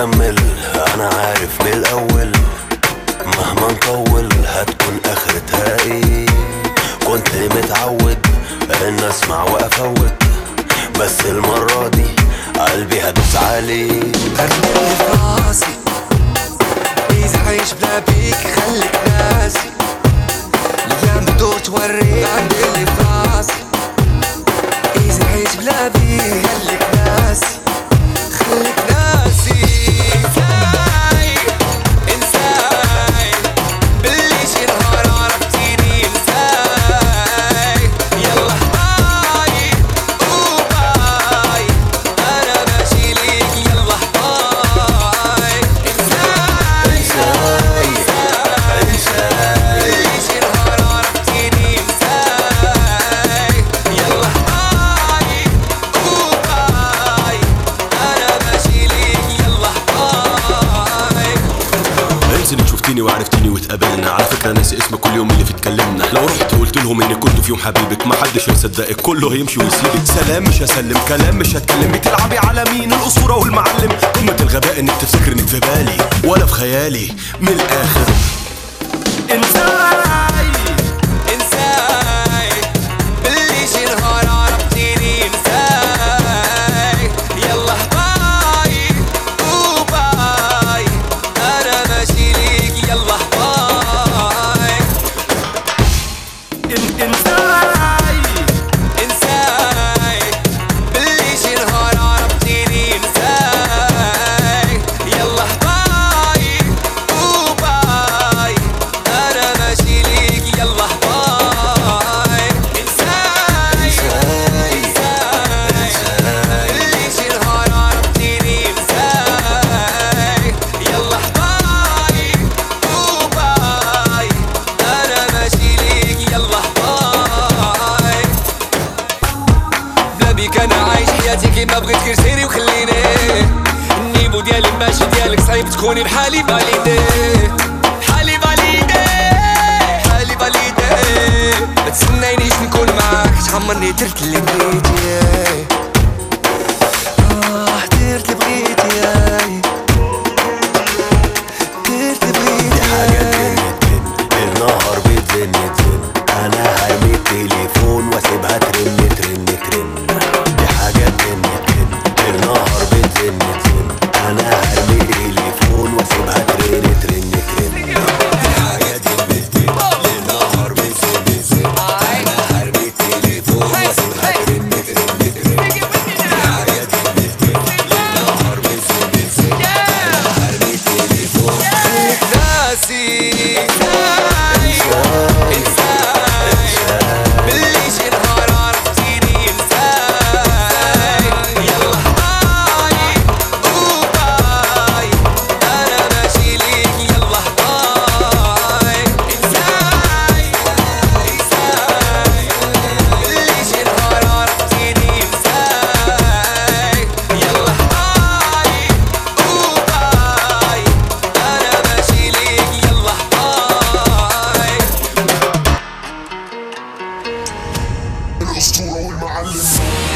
أنا عارف من الأول مهما نطول هتكون اخرتها إيه كنت متعود إن أسمع وأفوت بس المرة دي قلبي هدوس عليه في راسي انسى انك شفتيني وعرفتيني واتقابلنا. على فكرة ناسي اسمك كل يوم اللي فيه اتكلمنا. لو رحت قلت لهم إني كنت في يوم حبيبك ما حدش هيصدقك. كله هيمشي ويسيبك. سلام مش هسلم. كلام مش هتكلم. بتلعبي على مين؟ الأسطورة والمعلم. قمة الغباء إنك تفتكر إنك في بالي ولا في خيالي. من الآخر. بيك أنا عايش حياتي كيما بغيت غير سيري وخليني. ال niveau ديالي ماشي ديالك صعيب تكوني بحالي فاليدي. بحالي فاليدي. بحالي فاليدي. ما تسنينيش نكون معاك تعمرني درت اللي بغيتي. الأسطورة والمعلم.